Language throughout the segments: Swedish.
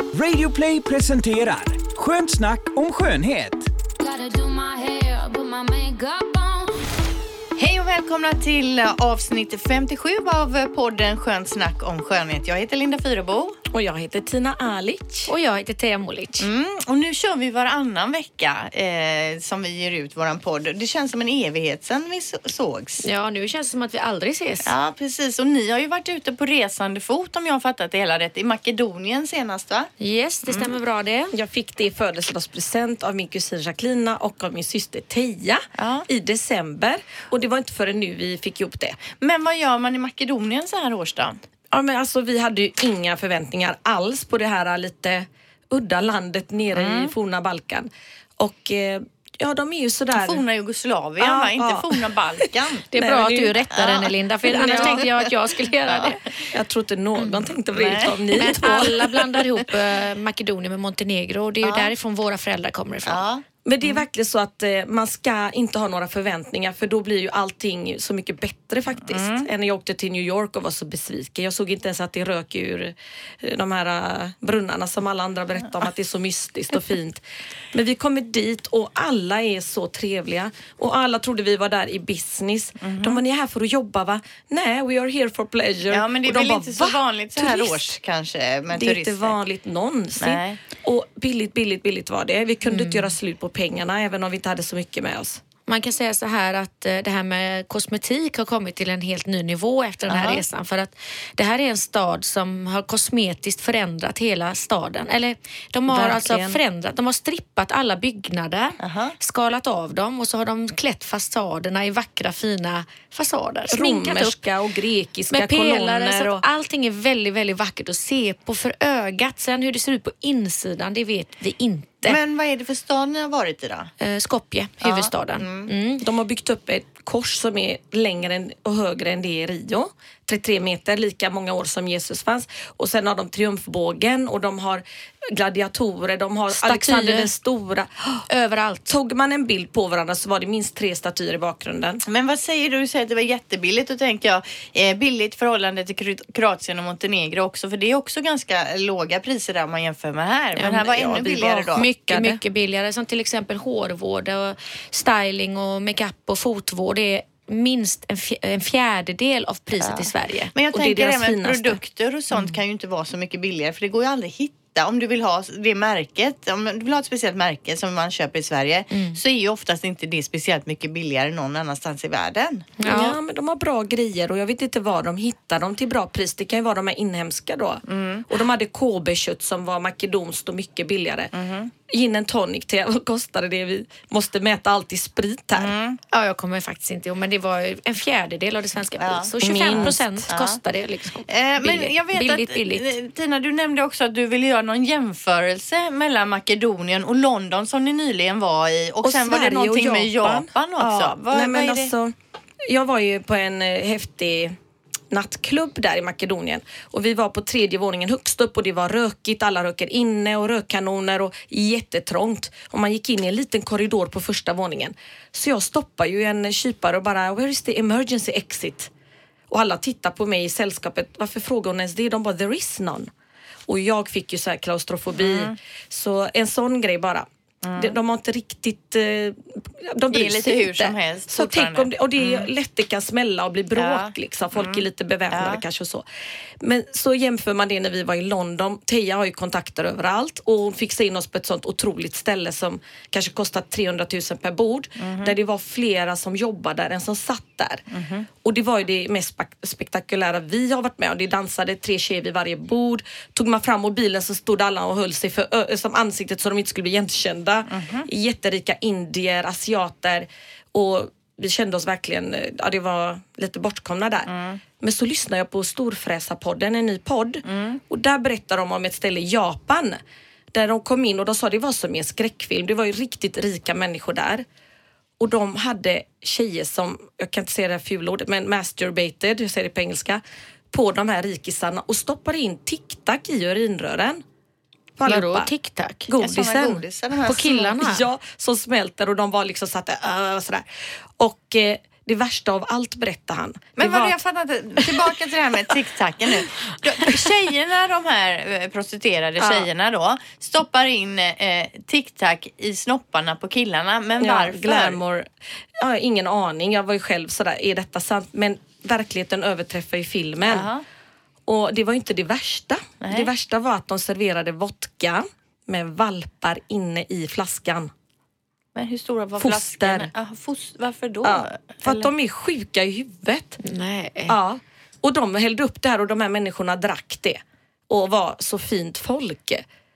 Radioplay presenterar Skönt snack om skönhet. Hej och välkomna till avsnitt 57 av podden Skönt snack om skönhet. Jag heter Linda Fyrebo. Och jag heter Tina Alic. Och jag heter Thea Molic. Mm, och nu kör vi varannan vecka eh, som vi ger ut våran podd. Det känns som en evighet sedan vi så- sågs. Ja, nu känns det som att vi aldrig ses. Ja, precis. Och ni har ju varit ute på resande fot om jag har fattat det hela rätt. I Makedonien senast va? Yes, det stämmer bra det. Jag fick det i födelsedagspresent av min kusin Jacqueline och av min syster Teija Ja. i december. Och det var inte förrän nu vi fick ihop det. Men vad gör man i Makedonien så här årsdagen? Ja, men alltså, vi hade ju inga förväntningar alls på det här lite udda landet nere Mm. i forna Balkan. Och eh, ja, de är ju sådär... Forna Jugoslavien va? Inte ja. forna Balkan. Det är Nej, bra att du rättar henne Linda, för annars Ja. tänkte jag att jag skulle göra det. Jag tror inte någon tänkte på det utav ni Men två. alla blandar ihop eh, Makedonien med Montenegro och det är ju därifrån våra föräldrar kommer ifrån. Men det är verkligen så att eh, man ska inte ha några förväntningar för då blir ju allting så mycket bättre faktiskt. Än när jag åkte till New York och var så besviken. Jag såg inte ens att det rök ur eh, de här eh, brunnarna som alla andra berättade om att det är så mystiskt och fint. Men vi kommer dit och alla är så trevliga och alla trodde vi var där i business. De var ni är här för att jobba va? Nej, we are here for pleasure. ja, men det är de väl bara, inte så "Va? vanligt så här Turist?" års kanske med Det är turister. inte vanligt någonsin. Nej. Och billigt, billigt, billigt var det. Vi kunde inte göra slut på pengarna även om vi inte hade så mycket med oss. Man kan säga så här att eh, det här med kosmetik har kommit till en helt ny nivå efter den här Aha. resan. För att det här är en stad som har kosmetiskt förändrat hela staden. Eller de har alltså Verkligen. förändrat, de har strippat alla byggnader, Aha. skalat av dem och så har de klätt fasaderna i vackra fina fasader. Upp Romerska och grekiska med pelare. kolonner. Och... allting är väldigt, väldigt vackert att se på för ögat. Sen hur det ser ut på insidan, det vet vi inte. Men vad är det för stad ni har varit i då? Eh, Skopje, huvudstaden. Mm. De har byggt upp ett kors som är längre än- och högre än det i Rio. 33 meter, lika många år som Jesus fanns. Och sen har de triumfbågen och de har gladiatorer, de har Statyer. Alexander den stora. Överallt. Tog man en bild på varandra så var det minst tre statyer i bakgrunden. Men vad säger du? Du säger att det var jättebilligt. Då tänker jag eh, billigt förhållande till Kro- Kroatien och Montenegro också. För det är också ganska låga priser där om man jämför med här. Men Ja, här var ja, ännu billigare var då. mycket- mycket billigare. Som till exempel hårvård och styling och makeup och fotvård. Det är minst en, fj- en fjärdedel av priset i Sverige. Men jag Och det är tänker deras även produkter och sånt kan ju inte vara så mycket billigare för det går ju aldrig att hitta. Om du vill ha det märket, om du vill ha ett speciellt märke som man köper i Sverige så är ju oftast inte det speciellt mycket billigare någon annanstans i världen. Ja. Ja. men de har bra grejer och jag vet inte var de hittar dem till bra pris. Det kan ju vara de här inhemska då. Och de hade KB-kött som var makedonskt och mycket billigare. Gin and tonic till, vad kostade det? Vi måste mäta allt i sprit här. Ja, jag kommer faktiskt inte ihåg, men det var ju en fjärdedel av det svenska Ja. priset. Så 25 procent Minst. kostar det. Liksom. Eh, men billigt, jag vet billigt, att billigt. eh, Tina, du nämnde också att du ville göra någon jämförelse mellan Makedonien och London som ni nyligen var i och, sen var det Sverige och någonting med Japan också. Ja, Vad- nej, men alltså, jag var ju på en eh, häftig nattklubb där i Makedonien och vi var på tredje våningen högst upp och det var rökigt, alla röker inne och rökkanoner och jättetrångt och man gick in i en liten korridor på första våningen. Så jag stoppar ju en kypare och bara “Where is the emergency exit?” och alla tittar på mig i sällskapet. Varför frågar hon ens det? De bara “There is none”. Och jag fick ju så här klaustrofobi. Mm. Så en sån grej bara. De, de har inte riktigt... eh, De bryr lite sig hur inte. som helst Så tänk om det, och det är lätt det kan smälla och bli bråk Ja. liksom. Folk är lite beväpnade Ja. kanske och så. Men så jämför man det när vi var i London. Teija har ju kontakter överallt och hon fixade in oss på ett sånt otroligt ställe som kanske kostat 300 000 per bord. Där det var flera som jobbade där än som satt där. Och det var ju det mest spek- spektakulära vi har varit med om. Det dansade tre tjejer vid varje bord. Tog man fram mobilen så stod alla och höll sig för som ansiktet så de inte skulle bli igenkända. Jätterika indier, asiater och vi kände oss verkligen, eh, ja det var lite bortkomna där. Men så lyssnade jag på Storfräsarpodden, en ny podd. Och där berättar de om ett ställe i Japan. Där de kom in och de sa det var som i en skräckfilm. Det var ju riktigt rika människor där. Och de hade tjejer som, jag kan inte säga det här fulordet, men masturbated, jag säger det på engelska, på de här rikisarna och stoppade in tic-tac i urinrören. På Vadå allihopa. tic-tac? Godisen. Här På killarna? Ja, som smälter och de var liksom satt där, äh, sådär. Och eh, Det värsta av allt berättar han. Men det vad var jag att- fattar inte. Tillbaka till det här med tic-tacen nu. Tjejerna, de här eh, prostituerade Ja. tjejerna då, stoppar in eh, tic-tac i snopparna på killarna. Men Ja, varför? glamour. Ja, ingen aning. Jag var ju själv sådär, är detta sant? Men verkligheten överträffar ju filmen. Jaha. Och det var inte det värsta. Nej. Det värsta var att de serverade vodka med valpar inne i flaskan. Men hur stora var Foster. flaskorna? Ah, fos- varför då? Ja, för att Eller- de är sjuka i huvudet. Nej. Ja. Och de hällde upp det här och de här människorna drack det. Och var så fint folk.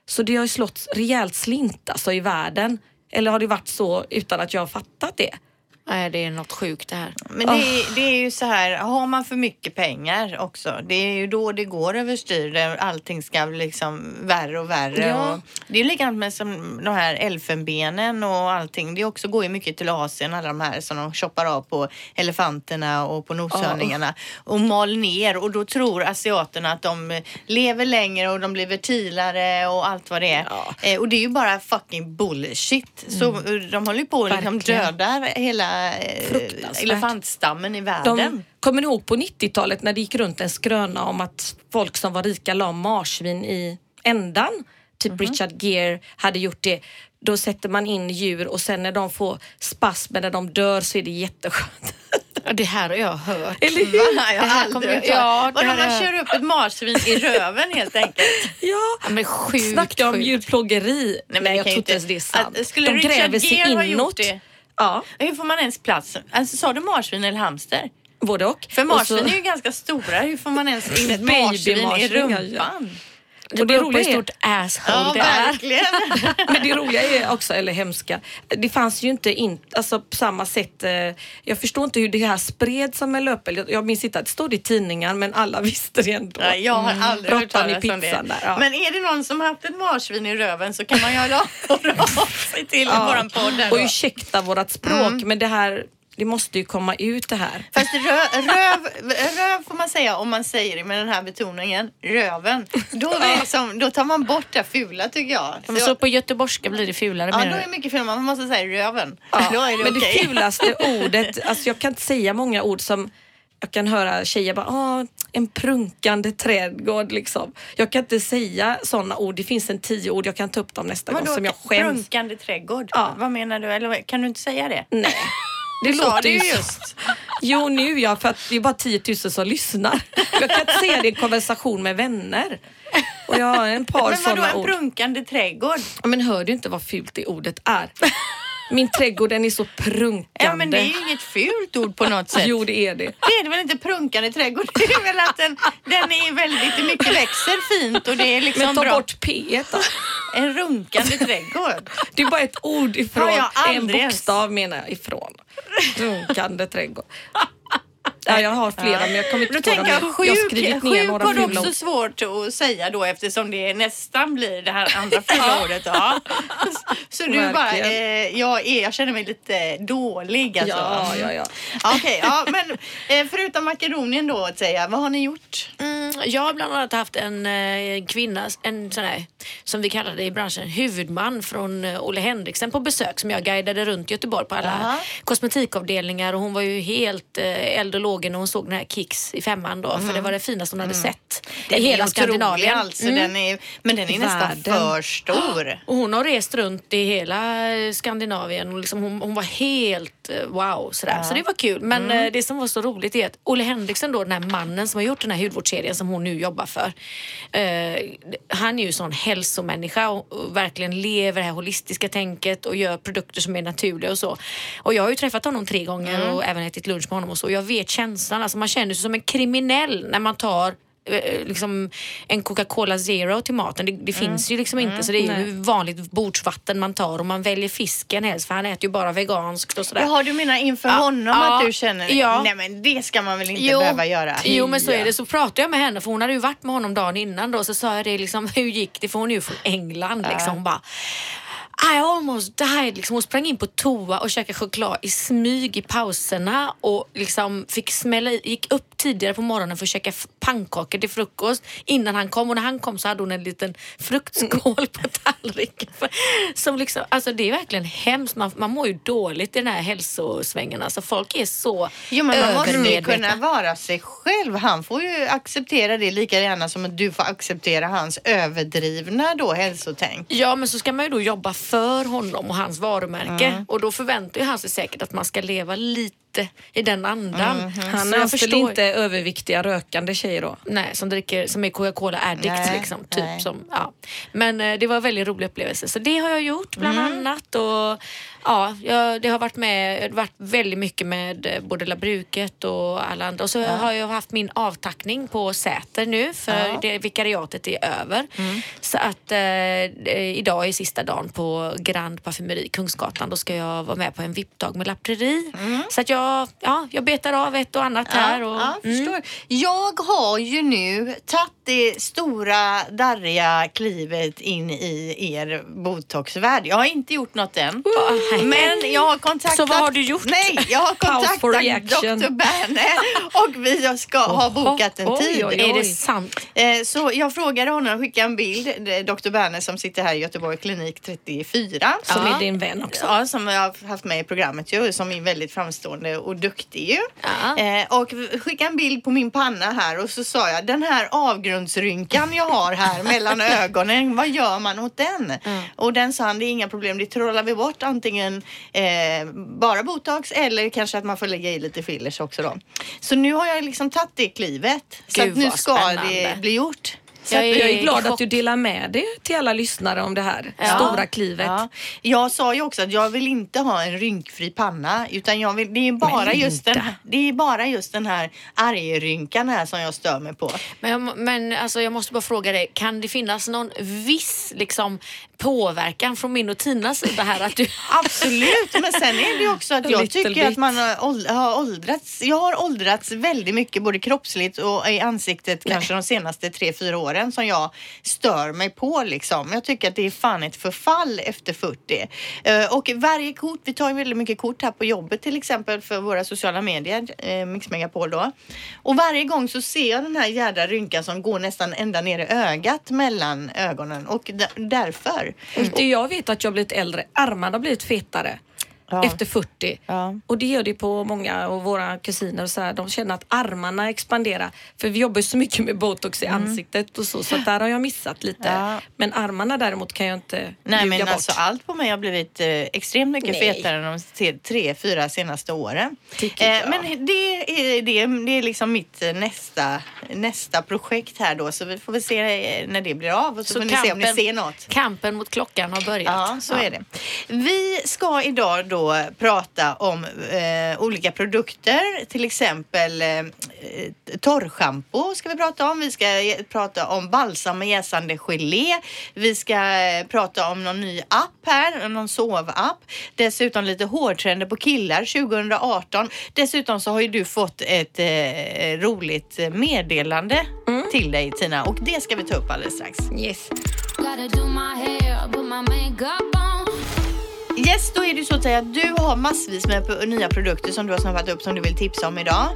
Så det har ju slått rejält slint alltså i världen. Eller har det varit så utan att jag har fattat det? Nej, det är något sjukt det här. Men det, är- det är ju så här, har man för mycket pengar också, det är ju då det går överstyr allting ska bli liksom värre och värre. Ja. Och det är likadant med som de här elfenbenen och allting. Det också går ju mycket till Asien, alla de här som de choppar av på elefanterna och på noshörningarna och mal ner och då tror asiaterna att de lever längre och de blir fertilare och allt vad det är. Ja. Eh, och det är ju bara fucking bullshit. Så eh, de håller ju på och liksom dödar hela. Elefantstammen i världen. De, kommer ni ihåg på 90-talet när det gick runt en skröna om att folk som var rika la marsvin i ändan? Typ Mhm. Richard Gere hade gjort det. Då sätter man in djur och sen när de får spasmer när de dör så är det jätteskönt. Ja, det här har jag hört. Eller hur? Va? Jag Det här kommer- hört ja, Vadå, man är- kör upp ett marsvin i röven helt enkelt? Ja, Ja, men sjukt, snacka om djurplågeri. Nej, men jag kan tror inte ens det är sant. att- skulle de Richard gräver sig Gere inåt. Ja, Hur får man ens plats? Alltså, sa du marsvin eller hamster? både och. För Och marsvin så- är ju ganska stora. Hur får man ens in ett marsvin i ja, rumpan? Det Och det roliga hur är- stort asshole Ja, det är. verkligen. Men det roliga är också, eller hemska, det fanns ju inte in, alltså på samma sätt. Eh, jag förstår inte hur det här spreds som en löpeld. Jag, minns inte att det stod i tidningar men alla visste det ändå. Nej, jag har aldrig hört Råttan i talas om det. där, ja. Men är det någon som har haft ett marsvin i röven så kan man ju höra av sig till Ja. våran podd. Och ursäkta vårat språk men det här, det måste ju komma ut det här. Fast rö, röv, röv får man säga om man säger det med den här betoningen, röven. Då, liksom, då tar man bort det fula tycker jag. Så, så på göteborgska blir det fulare ja, då är det mycket fulare. Man måste säga röven. Ja, Då är det men okej. det fulaste ordet, alltså jag kan inte säga många ord som jag kan höra tjejer bara, ah, en prunkande trädgård liksom. Jag kan inte säga sådana ord. Det finns en tio ord, jag kan ta upp dem nästa gång Vadå, som jag skäms. Prunkande trädgård? Ja. Vad menar du? Eller kan du inte säga det? Nej. Det Sa låter det ju just. Jo, nu ja, för att det är bara 10 000 som lyssnar. Jag kan inte säga det i en konversation med vänner. Och jag har en par Men vadå sådana en ord. prunkande trädgård? Ja, Men hör du inte vad fult det ordet är? Min trädgård den är så prunkande. Ja men det är ju inget fult ord på något sätt. Jo, det är det. Det är det väl inte prunkande trädgård? Det är väl att den, den är väldigt mycket växer fint och det är liksom Men ta bra. bort P då. En runkande trädgård. Det är bara ett ord ifrån. Jag en bokstav menar jag ifrån. Runkande trädgård. Ja, jag har flera men jag kommer inte på dem. tänker jag Jag, jag har sjuk, skrivit ner sjuk några har du också ord. svårt att säga då eftersom det nästan blir det här andra fula ordet. Ja. Så du bara, eh, jag, är, jag känner mig lite dålig alltså. Ja, ja, ja. Okej, ja, men eh, förutom Makedonien då att säga, vad har ni gjort? Mm, jag har bland annat haft en eh, kvinna, en sån här, som vi kallar det i branschen, huvudman från eh, Olle Henriksen på besök som jag guidade runt Göteborg på alla Jaha. kosmetikavdelningar och hon var ju helt eh, eld och lågen när hon såg den här Kicks i femman då för det var det finaste hon hade sett i hela Skandinavien. Alltså, Mm. den är, men den är nästan Världen. för stor. Och hon har rest runt i hela eh, Skandinavien och liksom hon, hon var helt eh, wow sådär. Så det var kul. Men eh, det som var så roligt är att Olle Henriksen då, den här mannen som har gjort den här hudvårdsserien som hon nu jobbar för. Eh, han är ju sån hälsomänniska och, och verkligen lever det här holistiska tänket och gör produkter som är naturliga och så. Och jag har ju träffat honom tre gånger och även ätit lunch med honom och så. Jag vet känslan, alltså man känner sig som en kriminell när man tar eh, liksom en Coca-Cola Zero till maten. Det, det finns ju liksom inte så det är ju vanligt bordsvatten man tar och man väljer fisken helst för han äter ju bara veganskt och sådär. Jaha, du menar inför Ja, honom ja, att du känner ja. Nej men det ska man väl inte behöva göra? Jo men så är det. Så pratade jag med henne för hon hade ju varit med honom dagen innan då så sa jag det liksom hur gick det? För hon är ju från England liksom Hon bara i almost died. Liksom, hon sprang in på toa och käkade choklad i smyg i pauserna och liksom fick smälla i, gick upp tidigare på morgonen för att käka pannkakor till frukost innan han kom och när han kom så hade hon en liten fruktskål på tallriken. Som liksom, alltså det är verkligen hemskt. Man, man mår ju dåligt i den här hälsosvängen. Alltså folk är så Jo men man måste ju kunna vara sig själv. Han får ju acceptera det lika gärna som att du får acceptera hans överdrivna då hälsotänk. Ja men så ska man ju då jobba för honom och hans varumärke Mm. och då förväntar ju han sig säkert att man ska leva lite i den andan. Mm-hmm. Han Så jag anställer förstår- inte överviktiga rökande tjejer då. Nej, som, dricker, som är Coca-Cola addict Nej, liksom. Typ nej. som, ja. Men eh, det var en väldigt rolig upplevelse. Så det har jag gjort bland Mm. annat. Och, ja, jag, det har varit med, varit väldigt mycket med eh, både Labruket och alla andra. Och så har jag haft min avtackning på Säter nu för Ja. Mm. det vikariatet är över. Så att eh, eh, idag är sista dagen på Grand Parfumeri Kungsgatan. Då ska jag vara med på en VIP-dag med Lapreri. Så att jag, ja, jag betar av ett och annat här. Och, Mm. ja, mm. Jag har ju nu tagit det stora darriga klivet in i er botoxvärld. Jag har inte gjort något än. nej. Men jag har kontaktat... Så vad har du gjort? Nej, jag har kontaktat. Dr. Berne och vi ska ha bokat en oj, tid. oj, Är det oj. sant? Eh, Så jag frågade honom, skickade en bild, Dr. Berner som sitter här i Göteborg klinik 34. Som Ja. är din vän också. Ja, som jag har haft med i programmet ju, som är väldigt framstående och duktig ju. Ja. Eh, och skickade en bild på min panna här och så sa jag, den här avgrundsrynkan jag har här mellan ögonen, vad gör man åt den? Och den sa han, det är inga problem, det trollar vi bort antingen eh, bara botox eller kanske att man får lägga i lite fillers också då. Så nu har jag liksom tagit det klivet. Så Gud, att nu ska spännande. det bli gjort. Så Jag är- Jag är glad att du delar med dig till alla lyssnare om det här Ja. stora klivet. Ja. Jag sa ju också att jag vill inte ha en rynkfri panna utan jag vill, det, är bara just den, det är bara just den här argrynkan här som jag stör mig på. Men, jag, men alltså, jag måste bara fråga dig, kan det finnas någon viss liksom, påverkan från min och Tinas sida här? Att du... Absolut, men sen är det ju också att jag tycker bit. att man har åld- har åldrats. Jag har åldrats väldigt mycket både kroppsligt och i ansiktet kanske de senaste tre, fyra åren som jag stör mig på liksom. Jag tycker att det är fan ett förfall efter 40. Eh, och varje kort, vi tar ju väldigt mycket kort här på jobbet till exempel för våra sociala medier, eh, Mix Megapol då. Och varje gång så ser jag den här jädra rynkan som går nästan ända ner i ögat mellan ögonen och d- Och det jag vet att jag blivit äldre, armarna har blivit fetare. Ja. Efter 40. Ja. Och det gör det på många av våra kusiner och så här, de känner att armarna expanderar. För vi jobbar ju så mycket med botox i ansiktet och så, så där har jag missat lite. Mm. Ja. Men armarna däremot kan jag inte Nej men bort. alltså allt på mig har blivit eh, extremt mycket Nej. fetare än de tre, fyra senaste åren. Jag. men det är, det, det är liksom mitt eh, nästa, nästa projekt här då så vi får väl se eh, när det blir av och så, får ni se om ni ser något. kampen mot klockan har börjat. Ja, så är det. Vi ska idag då prata om eh, olika produkter, till exempel eh, torrschampo ska vi prata om. Vi ska eh, prata om balsam med jäsande gelé. Vi ska eh, prata om någon ny app här, någon sovapp. Dessutom lite hårtrender på killar 2018. Dessutom så har ju du fått ett eh, roligt meddelande till dig Tina och det ska vi ta upp alldeles strax. Yes. Yes, då är det så att säga att du har massvis med nya produkter som du har snappat upp som du vill tipsa om idag.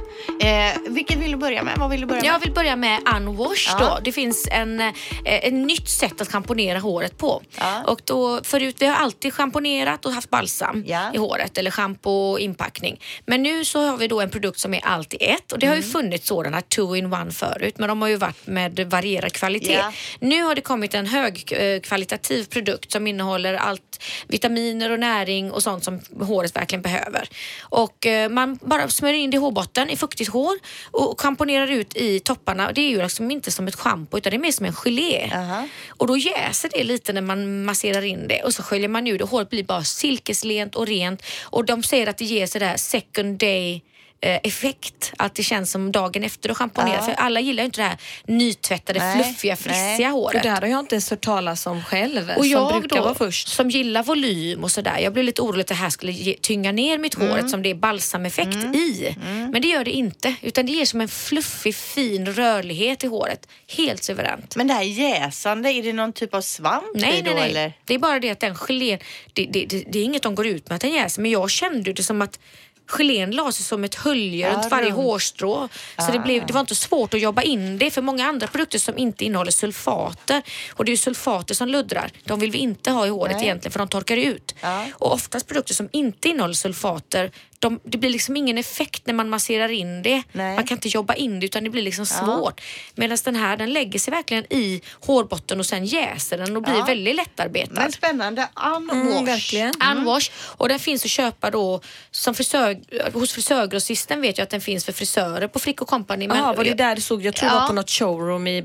Eh, vilket vill du börja med? Vad vill du börja med? Jag vill börja med Unwash Ja. då. Det finns en, eh, ett nytt sätt att schamponera håret på. Ja. Och då, förut, vi har alltid schamponerat och haft balsam Ja. i håret eller schampo och inpackning. Men nu så har vi då en produkt som är allt i ett och det har Mm. ju funnits sådana two in one förut men de har ju varit med varierad kvalitet. Nu har det kommit en högkvalitativ produkt som innehåller allt vitaminer och näring och sånt som håret verkligen behöver. Och eh, man bara smörjer in det i hårbotten i fuktigt hår och schamponerar ut i topparna. Det är ju liksom inte som ett schampo utan det är mer som en gelé. Aha. Och då jäser det lite när man masserar in det och så sköljer man ur det. Håret blir bara silkeslent och rent och de säger att det ger sådär second day effekt. Att det känns som dagen efter du schamponerar. Ja. För alla gillar ju inte det här nytvättade, Nej, fluffiga, frissiga nej. håret. För det här har jag inte ens hört talas om själv. Och som jag brukar då, vara först. som gillar volym och sådär, jag blev lite orolig att det här skulle ge, tynga ner mitt hår Mm. eftersom det är balsameffekt i. Men det gör det inte, utan det ger som en fluffig, fin rörlighet i håret. Helt suveränt. Men det här jäsande, är det någon typ av svamp i Nej, då nej, nej. eller? Det är bara det att den gelén, det, det, det, det är inget de går ut med att den jäser, men jag kände det som att gelén la sig som ett hölje Ja, runt varje runt. hårstrå. Så det, blev, det var inte svårt att jobba in det för många andra produkter som inte innehåller sulfater och det är ju sulfater som luddrar. De vill vi inte ha i håret Nej. egentligen för de torkar ut. Ja. Och oftast produkter som inte innehåller sulfater de, det blir liksom ingen effekt när man masserar in det. Nej. Man kan inte jobba in det utan det blir liksom svårt. Medan den här den lägger sig verkligen i hårbotten och sen jäser den och blir Ja. väldigt lättarbetad. Men spännande. Unwash. Mm, verkligen. Unwash och den finns att köpa då som frisör, hos frisörgrossisten vet jag att den finns för frisörer på Frick Company. Men var det där du såg? Jag tror det Ja. var på något showroom i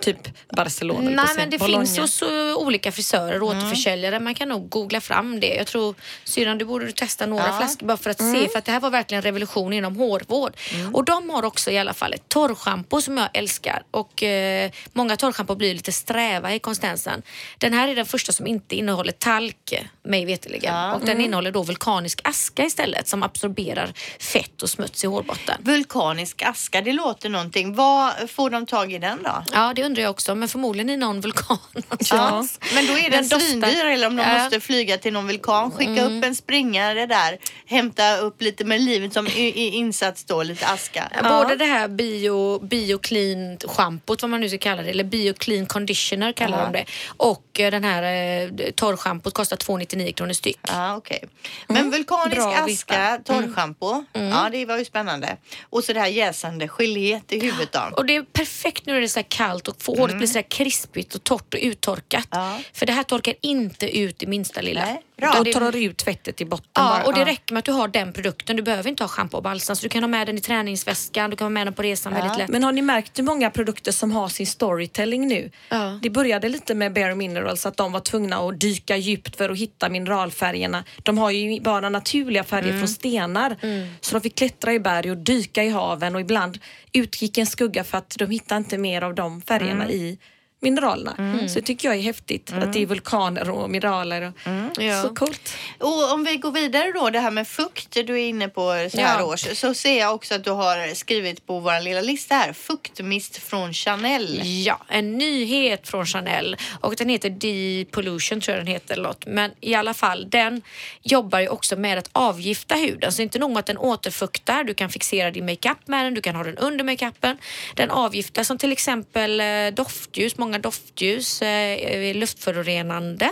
typ Barcelona. Nej men det Bologna. finns hos olika frisörer och Mm. återförsäljare. Man kan nog googla fram det. Jag tror syrran du borde testa några Ja. Mm. flaskor bara för att se för att det här var verkligen revolution inom hårvård. Och de har också i alla fall ett torrschampo som jag älskar och eh, många torrschampo blir lite sträva i konsistensen. Den här är den första som inte innehåller talk mig veterligen Ja. och den innehåller då vulkanisk aska istället som absorberar fett och smuts i hårbotten. Vulkanisk aska, det låter någonting. Vad får de tag i den då? Ja, det undrar jag också, men förmodligen i någon vulkan någonstans. Men då är den, Den svindyr eller om de Ja. måste flyga till någon vulkan, skicka upp en springare där, hämta upp lite med livet som insats då, lite aska. Både det här bio, bio clean schampot, vad man nu ska kalla det, eller bio clean conditioner kallar Ja. de det. Och eh, den här eh, torrschampot kostar 299 kronor styck. Ja, okej. Men vulkanisk Bra aska, vifta. torrschampo, ja det var ju spännande. Och så det här jäsande geléet i huvudet då. Och det är perfekt nu när det är så här kallt och får håret blir så här krispigt och torrt och uttorkat. För det här torkar inte ut i minsta lilla. Nej, bra. Det- tar ut fettet i botten Ja, bara. och det räcker med att du har den produkten. Du behöver inte ha schampo och balsam. Så du kan ha med den i träningsväskan, du kan ha med den på resan väldigt lätt. Men har ni märkt hur många produkter som har sin storytelling nu? Ja. Det började lite med Bare Minerals att de var tvungna att dyka djupt för att hitta mineralfärgerna. De har ju bara naturliga färger Mm. från stenar. Så de fick klättra i berg och dyka i haven och ibland utgick en skugga för att de hittade inte mer av de färgerna Mm. i mineralerna. Så det tycker jag är häftigt att det är vulkaner och mineraler. Och, Ja. Så coolt. Och om vi går vidare då, det här med fukt du är inne på så här Ja. års, så ser jag också att du har skrivit på vår lilla lista här, fuktmist från Chanel. Ja, en nyhet från Chanel och den heter Depollution tror jag den heter. eller något. Men i alla fall, den jobbar ju också med att avgifta huden. Så inte nog med att den återfuktar, du kan fixera din makeup med den, du kan ha den under makeupen. Den avgiftar som till exempel eh, doftljus, många doftljus eh, är luftförorenande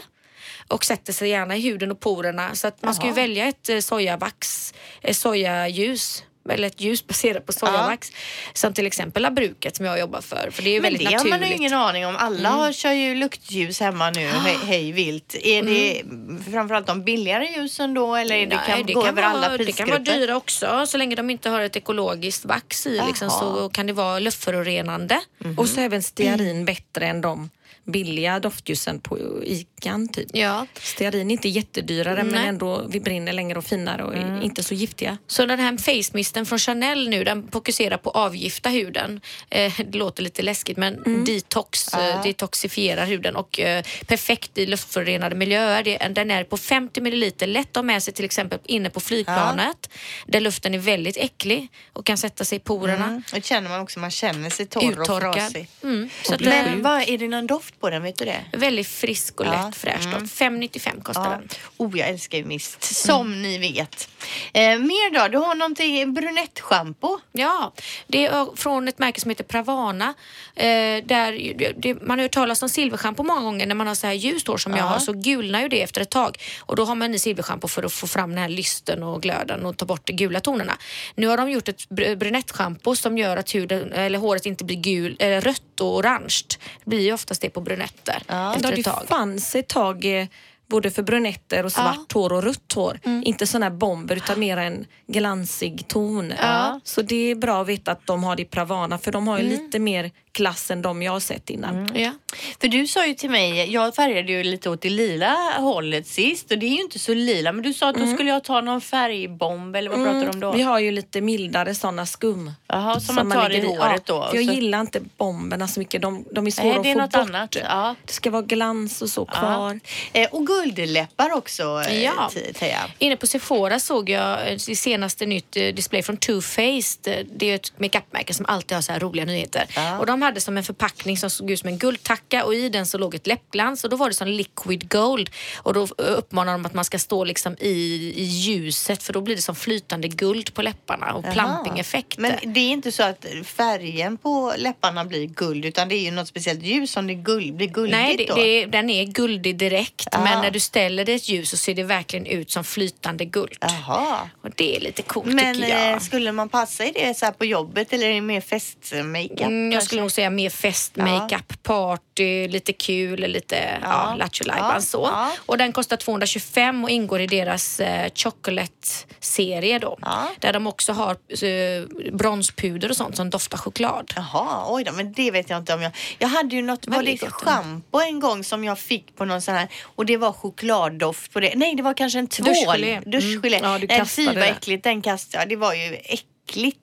och sätter sig gärna i huden och porerna. Så att man ska ju välja ett eh, sojavax, eh, sojaljus eller ett ljus baserat på sojavax. Som till exempel Labruket som jag jobbar för. För det är ju Men väldigt det har man ju naturligt. Mm. ingen aning om. Alla har, kör ju luktljus hemma nu, hej, hej vilt. Är det framförallt de billigare ljusen då eller är det kan Mm. Nej, gå över vara, alla det kan prisgrupper? vara dyra också. Så länge de inte har ett ekologiskt vax i liksom, så kan det vara luftförorenande. Och så även stearin bättre än de billiga doftljusen på Ican typ. Ja. Stearin är inte jättedyrare men Nej. ändå vi brinner längre och finare och är inte så giftiga. Så den här face misten från Chanel nu den fokuserar på att avgifta huden. Eh, det låter lite läskigt men Mm. detox, eh, detoxifierar huden och eh, perfekt i luftförorenade miljöer. Det, den är på 50 milliliter, lätt att ha med sig till exempel inne på flygplanet där luften är väldigt äcklig och kan sätta sig i porerna. Mm. Och känner man också, man känner sig torr och Uttorkad. frasig. Mm. Så att Men vad, är det någon doft på den, vet du det? väldigt frisk och Ja. lätt fräsch doft. 5,95 kostar Ja. den. Oh, jag älskar ju mist, som ni vet. Eh, mer då? Du har någonting, brunettschampo. Ja, det är från ett märke som heter Pravana. Eh, där det, det, man har hört talas om silverschampo många gånger när man har så här ljust hår som jag Ja. har så gulnar ju det efter ett tag. Och då har man i silverschampo för att få fram den här lysten och glöden och ta bort de gula tonerna. Nu har de gjort ett br- brunettschampo som gör att huden, eller håret inte blir gul, eller rött och orange. Det blir ju oftast det på brunetter Ja, efter ett det tag. fanns ett tag eh, både för brunetter och svart hår och rött hår. Inte sådana här bomber utan mer en glansig ton. Ja. Så det är bra att veta att de har det i Pravana för de har ju lite mer klass än de jag har sett innan. Ja. För du sa ju till mig, jag färgade ju lite åt det lila hållet sist och det är ju inte så lila men du sa att då skulle jag ta någon färgbomb eller vad pratar du om då? Vi har ju lite mildare sådana skum. Jaha, som man tar i lägger håret då? Ja, för jag så- gillar inte bomberna så mycket. De, de är svåra Nej, att det är få något bort. annat. Ja. Det ska vara glans och så kvar. Eh, och guldläppar också, eh, Ja. Te- Teija. Inne på Sephora såg jag eh, det senaste nytt eh, display från Too Faced. Eh, Det är ett makeupmärke som alltid har så här roliga nyheter. Och de hade som en förpackning som såg ut som en guldtacka och i den så låg ett läppglans och då var det som liquid gold. Och då uppmanar de att man ska stå liksom i, i ljuset för då blir det som flytande guld på läpparna och Jaha. plumping-effekt. Men det är inte så att färgen på läpparna blir guld utan det är ju något speciellt ljus som det guld, blir guldigt Nej, det, då? det, den är guldig direkt Ah. men när du ställer det ett ljus så ser det verkligen ut som flytande guld. Jaha. Och det är lite coolt Men tycker jag. eh, skulle man passa i det så på jobbet eller är det mer festmakeup? Mm, jag skulle nog säga mer fest, makeup, party, lite kul, lite ja. Ja. lattjo Ja. så. Ja. Och den kostar 225 och ingår i deras eh, chocolate-serie då. Ja. Där de också har eh, bronspuder och sånt som doftar choklad. Jaha, oj då, men det vet jag inte om jag... Jag hade ju något, var det schampo en gång som jag fick på någon sån här och det var chokladdoft på det. Nej, det var kanske en tvål. Duschgelé. Duschgelé. Mm. Ja, du Nej, kastade vad det. äckligt, den kastade jag. Det var ju äckligt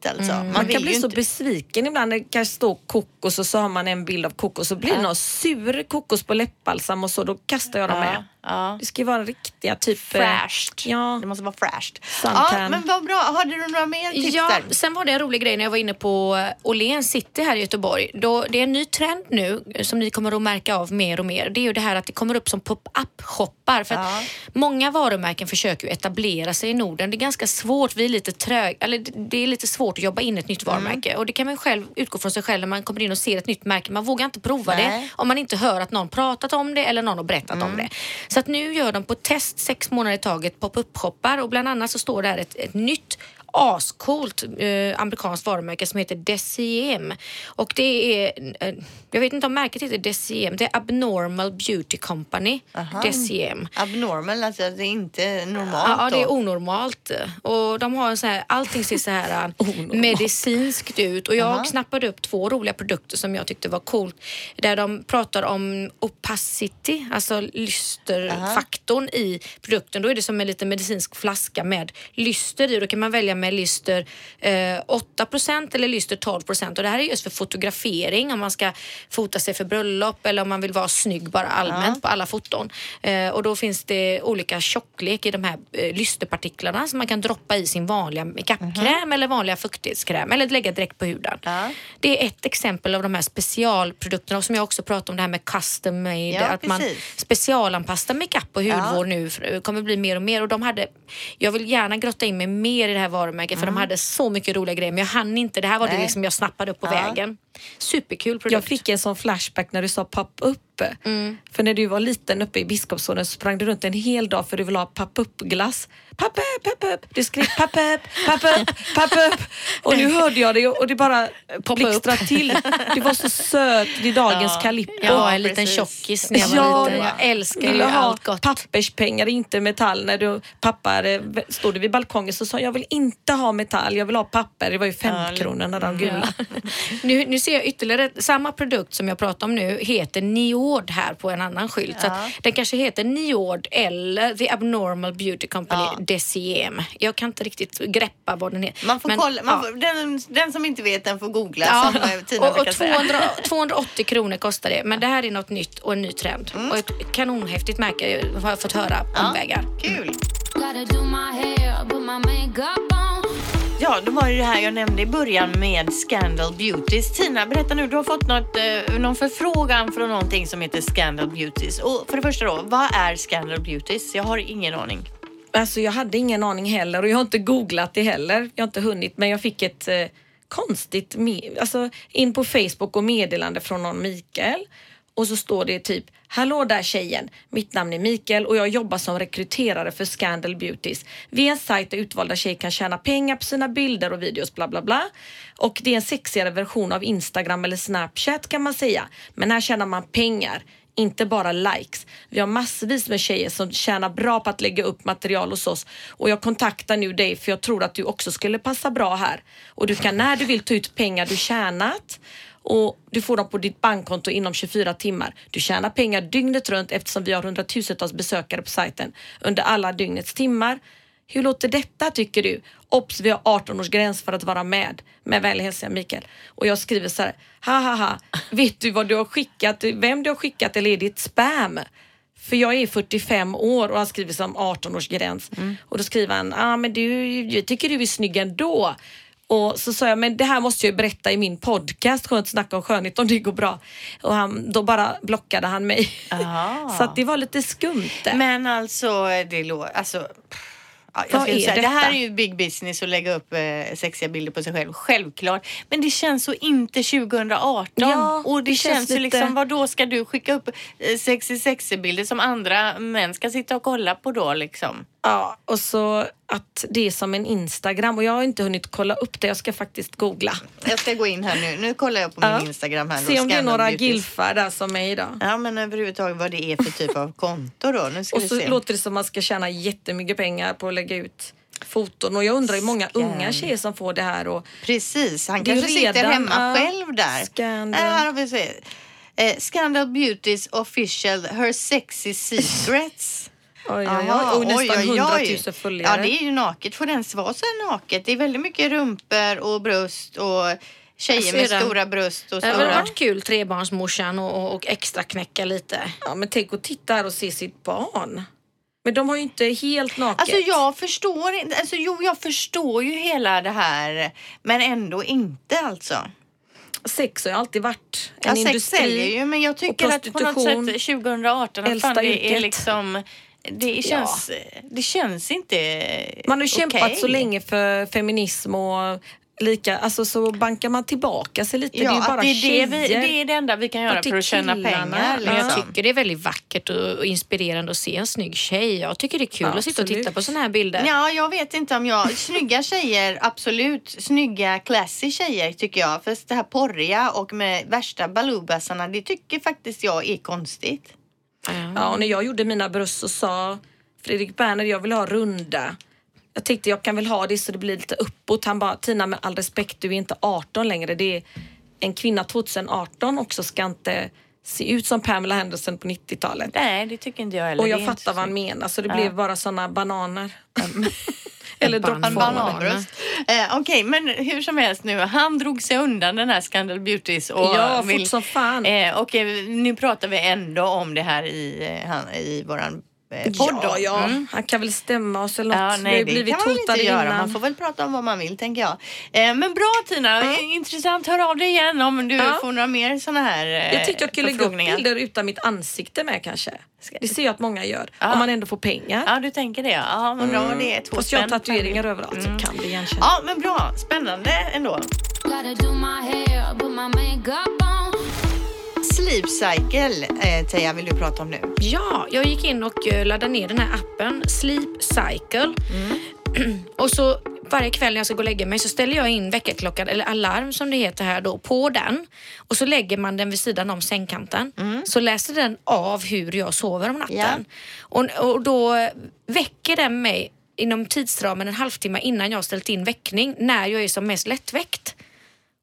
alltså. Man, Man vill kan bli så inte... besviken ibland. Det kanske står kokos och så har man en bild av kokos så blir det någon sur kokos på läppbalsam och så. Då kastar jag dem Ja, med. Ja. Det ska ju vara riktiga typ... eh, Fräscht. Ja. Det måste vara fräscht. Suntan. Ja, men vad bra. Hade du några mer tips Ja, där? sen var det en rolig grej när jag var inne på eh, Åhléns city här i Göteborg. Då, det är en ny trend nu eh, som ni kommer att märka av mer och mer. Det är ju det här att det kommer upp som pop-up shoppar. För Ja. att många varumärken försöker ju etablera sig i Norden. Det är ganska svårt, vi är lite trög, eller det- är lite svårt att jobba in ett nytt varumärke. Och det kan man själv utgå från sig själv när man kommer in och ser ett nytt märke. Man vågar inte prova Nej. det om man inte hör att någon pratat om det eller någon har berättat om det. Så att nu gör de på test sex månader i taget pop-up-shoppar och bland annat så står där ett, ett nytt ascoolt eh, amerikanskt varumärke som heter Deciem. Och det är, eh, jag vet inte om märket heter Deciem, det är Abnormal Beauty Company. Deciem. Abnormal, alltså det är inte normalt Ja, det är onormalt. Och de har en så här, allting ser så här äh, medicinskt ut. Och jag Aha. snappade upp två roliga produkter som jag tyckte var coolt. Där de pratar om opacity, alltså lysterfaktorn i produkten. Då är det som en liten medicinsk flaska med lyster i. Då kan man välja med lyster eh, 8% eller lyster 12%. Och det här är just för fotografering om man ska fota sig för bröllop eller om man vill vara snygg bara allmänt på alla foton. Eh, och då finns det olika tjocklek i de här eh, lysterpartiklarna som man kan droppa i sin vanliga makeupkräm eller vanliga fuktighetskräm eller lägga direkt på huden. Ja. Det är ett exempel av de här specialprodukterna och som jag också pratade om det här med custom made. Ja, att man precis. specialanpassar makeup och hudvård nu för- kommer bli mer och mer och de hade jag vill gärna grotta in mig mer i det här varumärket för de hade så mycket roliga grejer men jag hann inte. Det här var det Mm. Nej. liksom jag snappade upp på Ja. vägen. Superkul produkt. Jag fick en sån flashback när du sa pop-up. För när du var liten uppe i Biskopsholmen så sprang du runt en hel dag för du ville ha pop-up-glass. Pop-up, pop-up. Du skrek pop-up, pop-up, pop-up. Och nu hörde jag det och det bara blixtrade till. Du var så söt vid dagens Calippo. jag var Ja, en liten precis. tjockis när jag var Ja, liten. Jag älskar ju allt gott. papperspengar, inte metall. När du, pappa stod vid balkongen så sa jag vill inte ha metall, jag vill ha papper. Det var ju fem kronor när de gula. Nu, nu ser jag ytterligare, samma produkt som jag pratar om nu heter Niord här på en annan skylt. Så att den kanske heter Niord eller The Abnormal Beauty Company Ja. Deciem. Jag kan inte riktigt greppa vad den heter. Man får Men, kolla, man ja. får, den, den som inte vet den får googla Ja, som eh, Tina och, och brukar säga. 200, 280 kronor kostar det. Men det här är något nytt och en ny trend. Mm. Och ett kanonhäftigt märke har jag fått höra omvägar. Kul! Gotta Ja, det var ju det här jag nämnde i början med Scandal Beauties. Tina, berätta nu, du har fått något, eh, någon förfrågan från någonting som heter Scandal Beauties. Och för det första då, vad är Scandal Beauties? Jag har ingen aning. Alltså jag hade ingen aning heller och jag har inte googlat det heller. Jag har inte hunnit men jag fick ett eh, konstigt, alltså in på Facebook och meddelande från någon Mikael och så står det typ Hallå där tjejen! Mitt namn är Mikael och jag jobbar som rekryterare för Scandal Beauties. Vi är en sajt där utvalda tjejer kan tjäna pengar på sina bilder och videos bla bla bla. Och det är en sexigare version av Instagram eller Snapchat kan man säga. Men här tjänar man pengar inte bara likes. Vi har massvis med tjejer som tjänar bra på att lägga upp material hos oss och jag kontaktar nu dig för jag tror att du också skulle passa bra här. Och du kan när du vill ta ut pengar du tjänat och du får dem på ditt bankkonto inom 24 timmar. Du tjänar pengar dygnet runt eftersom vi har hundratusentals besökare på sajten under alla dygnets timmar. Hur låter detta tycker du? Obs, vi har 18-årsgräns för att vara med. Med vänlig hälsning Mikael. Och jag skriver så här, ha ha ha, vet du vad du har skickat, vem du har skickat eller är det ett spam? För jag är 45 år och han skriver som 18-årsgräns. Och då skriver han, ah, men du, jag tycker du är snygg ändå. Och så sa jag, men det här måste jag ju berätta i min podcast, Skönt snack om skönhet, om det går bra. Och han, då bara blockade han mig. Så att det var lite skumt det. Men alltså, det låter... Alltså, ja, jag skulle det här är ju big business att lägga upp eh, sexiga bilder på sig själv, självklart. Men det känns så inte 2018. Ja, och det, det känns, känns ju liksom, vad då ska du skicka upp eh, sexy sexy bilder som andra män ska sitta och kolla på då liksom? Ja, och så att det är som en Instagram och jag har inte hunnit kolla upp det. Jag ska faktiskt googla. Jag ska gå in här nu. Nu kollar jag på min Ja. Instagram här. Se om det är några gilfar där som mig idag. Ja, men överhuvudtaget vad det är för typ av konto då. Nu ska Och vi så se. låter det som man ska tjäna jättemycket pengar på att lägga ut foton. Och jag undrar hur många Scan. unga tjejer som får det här. Och Precis, han kanske sitter redan, hemma ja, själv där. Scandal. Äh, här har vi se. Eh, Scandal Beauties official Her Sexy Secrets. Oj, oj, oj, och nästan oj, oj, oj. 100 000 följare. Ja, det är ju naket. Får den vara så naket? Det är väldigt mycket rumpor och bröst och tjejer Jag med stora bröst och Det stora... varit kul trebarnsmorsan och, och, och extra knäcka lite. Ja, men tänk att titta här och se sitt barn. Men de har ju inte helt naket. Alltså jag förstår inte, alltså jo jag förstår ju hela det här men ändå inte alltså. Sex har ju alltid varit en Ja, sex industri. säljer ju men jag tycker och att på något sätt 2018 att fan, det är liksom det känns, det känns inte Man har kämpat okej. så länge för feminism och lika, alltså så bankar man tillbaka sig lite. Ja, det är bara det, är tjejer. det, vi, det är det enda vi kan göra för att tjäna pengar. Men Men jag Liksom. tycker det är väldigt vackert och, och inspirerande att se en snygg tjej. Jag tycker det är kul Ja, att sitta och titta på såna här bilder. Ja, jag vet inte om jag... Snygga tjejer, absolut. Snygga, classy tjejer tycker jag. För det här porriga och med värsta baloobassarna, det tycker faktiskt jag är konstigt. Ja, och när jag gjorde mina bröst så sa Fredrik Berner, jag vill ha runda. Jag tänkte jag kan väl ha det så det blir lite uppåt. Han bara, Tina med all respekt, du är inte 18 längre. Det är en kvinna 2018 också ska inte se ut som Pamela Henderson på 90-talet. Nej, det tycker inte jag heller. Och jag fattar vad han menar så det Ja. blev bara såna bananer. Eller droppformade. bananbröst. Eh, Okej, men hur som helst nu. Han drog sig undan den här Scandal Beauties. Och Ja, fort som fan. Eh, och nu pratar vi ändå om det här i, eh, han, i våran podd. Ja, ja. Mm. han kan väl stämma oss eller något. Ja, nej, det blivit kan man inte göra. innan. Man får väl prata om vad man vill, tänker jag. Eh, men bra Tina, Eh, intressant. Hör av dig igen om du Ja. får några mer såna här eh, Jag tyckte jag skulle lägga upp bilder utan mitt ansikte med kanske. Det ser jag att många gör. Ja. Om man ändå får pengar. Ja, du tänker det. Ja, men var det två Fast jag har tatueringar överallt så kan bli igenkänt. Ja, men bra. Spännande ändå. Gotta do my hair, put my makeup on. Sleep Cycle, eh, Teija, vill du prata om nu? Ja, jag gick in och eh, laddade ner den här appen Sleep Cycle. och så varje kväll när jag ska gå och lägga mig så ställer jag in väckarklockan, eller alarm som det heter här då, på den. Och så lägger man den vid sidan om sängkanten. Så läser den av hur jag sover om natten. Och, och då väcker den mig inom tidsramen en halvtimme innan jag har ställt in väckning, när jag är som mest lättväckt.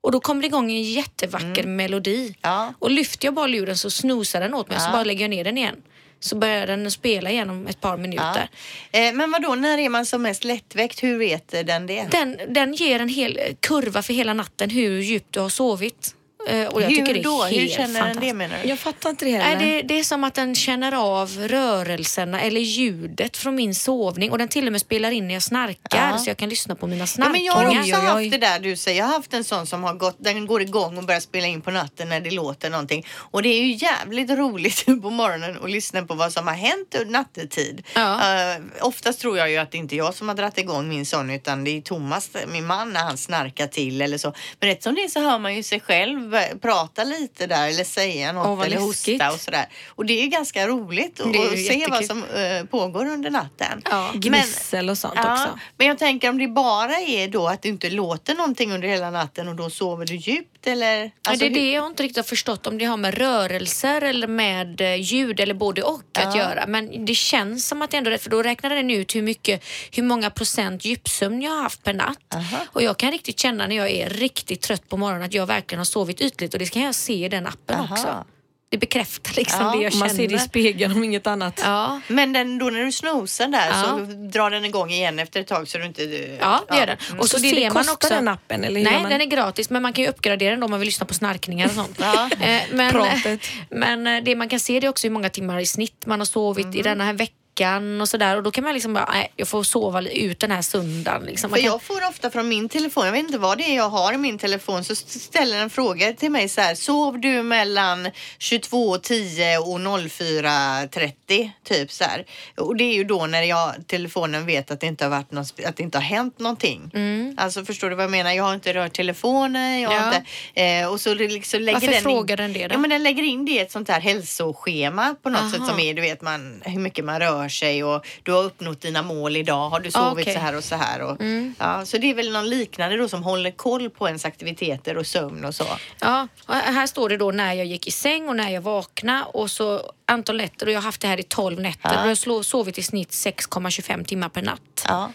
Och då kommer det igång en jättevacker melodi. Ja. Och lyfter jag bara luren så snosar den åt mig så Ja. bara lägger jag ner den igen. Så börjar den spela igen om ett par Ja. minuter. Eh, men vad då när är man som mest lättväckt? Hur vet den det? Den, den ger en hel kurva för hela natten hur djupt du har sovit. Eh, Och jag hur tycker det är då? helt Hur känner den det menar du? Jag fattar inte det heller. Nej, det, det är som att den känner av rörelserna eller ljudet från min sovning och den till och med spelar in när jag snarkar Ja. så jag kan lyssna på mina Ja, snarkningar. men jag har också Oj, oj, oj. haft det där du säger. Jag har haft en sån som har gått, den går igång och börjar spela in på natten när det låter någonting. Och det är ju jävligt roligt på morgonen att lyssna på vad som har hänt under nattetid. Ja. Uh, oftast tror jag ju att det inte är jag som har dragit igång min sån utan det är Thomas, min man, när han snarkar till eller så. Men rätt som det är så hör man ju sig själv prata lite där eller säga något vad eller läskigt. hosta och sådär. Och det är ganska roligt att att se vad jättekul. som eh, pågår under natten. Ja. Gnissel och sånt Ja, också. men jag tänker om det bara är då att det inte låter någonting under hela natten och då sover du djupt eller? Ja, Alltså, det är det jag inte riktigt har förstått om det har med rörelser eller med eh, ljud eller både och att Ja. göra. Men det känns som att det ändå är för då räknar den ut hur mycket, hur många procent djupsömn jag har haft per natt. Aha. Och jag kan riktigt känna när jag är riktigt trött på morgonen att jag verkligen har sovit ytligt och det kan jag se i den appen Aha. också. Det bekräftar liksom Ja, det jag man känner. ser det i spegeln om inget annat. Ja. Men den, då när du snosar där Ja. så drar den igång igen efter ett tag så du inte... Ja, det gör den. Och så, Så det- ser det man också... den appen, eller Nej, man? den är gratis men man kan ju uppgradera den då om man vill lyssna på snarkningar och sånt. Ja. Eh, men, Pratet. men eh, det man kan se det är också hur många timmar i snitt man har sovit Mm. i denna här veckan veckan och sådär och då kan man liksom bara, nej jag får sova ut den här söndagen. Liksom. För kan, jag får ofta från min telefon, jag vet inte vad det är jag har i min telefon, så ställer en fråga till mig så här, sov du mellan 22.10 och 04.30? Typ så här. Och det är ju då när jag, telefonen vet att det inte har varit någon, att det inte har hänt någonting. Alltså förstår du vad jag menar? Jag har inte rört telefonen, jag har Ja. inte, eh, och så liksom lägger Varför den in- frågar den det då? Ja men den lägger in det i ett sånt här hälsoschema på något Aha. sätt som är, du vet man, hur mycket man rör sig och du har uppnått dina mål idag, har du sovit okej. så här och så här. Och, ja, så det är väl någon liknande då som håller koll på ens aktiviteter och sömn och så. Ja, och här står det då när jag gick i säng och när jag vaknade och så antal nätter och jag har haft det här i 12 nätter Ja. och jag har sovit i snitt 6,25 timmar per natt. Ja,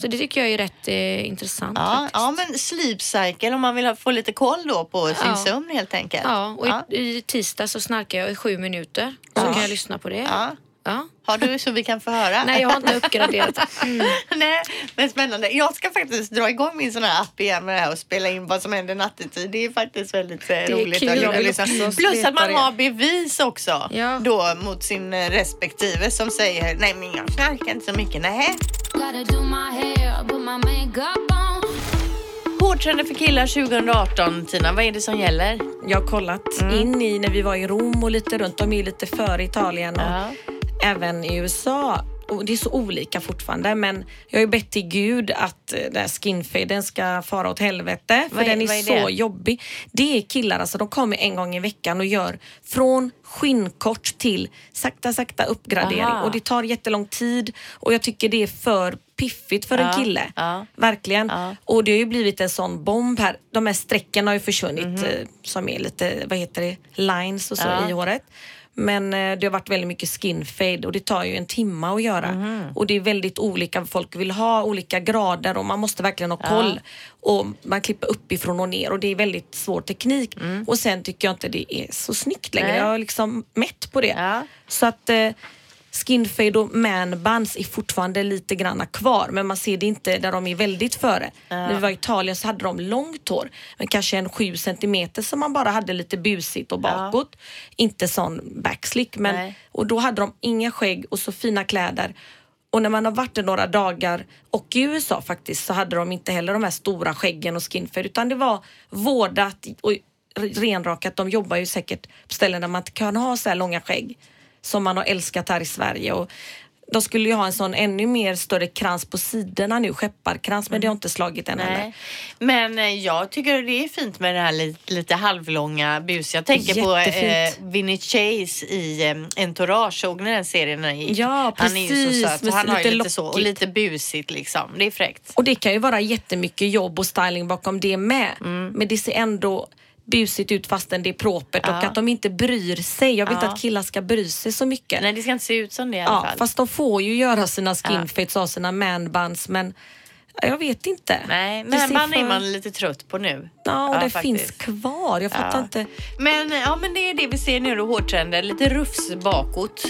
Så det tycker jag är rätt eh, intressant ja, faktiskt. ja men sleep cycle om man vill ha, få lite koll då på sin Ja. sömn helt enkelt. Ja, och ja. I, i tisdag så snarkar jag i sju minuter. Så kan jag lyssna på det. Ja. Har du så vi kan få höra? Nej, jag har inte uppgraderat. Nej, men spännande. Jag ska faktiskt dra igång min sån här app igen med det här och spela in vad som händer nattetid. Det är faktiskt väldigt eh, roligt. kul. att Jag vill lyssna. också Plus att man det. har bevis också Ja. då mot sin eh, respektive som säger nej men jag knarkar inte så mycket. Nej. Hårdtrender för killar 2018 Tina, vad är det som gäller? Jag har kollat Mm. in i när vi var i Rom och lite runt. De är lite före Italien och Ja. Även i USA. Och det är så olika fortfarande men jag har ju bett till Gud att eh, den skinfaden ska fara åt helvete för är- den är, är så det? jobbig. Det är killar alltså, de kommer en gång i veckan och gör från skinnkort till sakta sakta uppgradering Aha. och det tar jättelång tid och jag tycker det är för piffigt för Ja, en kille. ja. Verkligen. Ja. Och det har ju blivit en sån bomb här. De här strecken har ju försvunnit Mhm. eh, som är lite, vad heter det, lines och så i håret. Men eh, det har varit väldigt mycket skin fade och det tar ju en timme att göra. Mhm. Och det är väldigt olika folk vill ha, olika grader och man måste verkligen ha koll. Och man klipper uppifrån och ner och det är väldigt svår teknik. Och sen tycker jag inte det är så snyggt längre. Mm. Nej. Jag är liksom mätt på det. Ja. Så att eh, skinfade och manbuns är fortfarande lite granna kvar men man ser det inte där de är väldigt före. När vi var i Italien så hade de långt hår men kanske en 7 centimeter som man bara hade lite busigt och bakåt. Inte sån backslick men Nej. och då hade de inga skägg och så fina kläder. Och när man har varit där några dagar och i USA faktiskt så hade de inte heller de här stora skäggen och skinfade utan det var vårdat och renrakat. De jobbar ju säkert på ställen där man inte kan ha så här långa skägg som man har älskat här i Sverige. Och de skulle ju ha en sån ännu mer större krans på sidorna nu, skepparkrans, men det har inte slagit än heller. Men eh, jag tycker det är fint med det här lite, lite halvlånga bus. Jag tänker på Jättefint. eh, Vinny Chase i eh, Entourage. Såg ni den serien? när gick? Ja, Han är ju så precis, söt. Han har ju lite lite så och lite busigt liksom. Det är fräckt. Och det kan ju vara jättemycket jobb och styling bakom det med. Mm. Men det ser ändå busigt ut fastän det är propert och Ja. att de inte bryr sig. Jag vill inte Ja. att killar ska bry sig så mycket. Nej, det ska inte se ut som det i alla ja, fall. fast de får ju göra sina skinfades och sina manbuns men jag vet inte. Nej, men man för- är man lite trött på nu. Ja, och det faktiskt. finns kvar. Jag fattar Ja. inte. Men, ja, men det är det vi ser nu då, hårtrender. Lite rufs bakåt.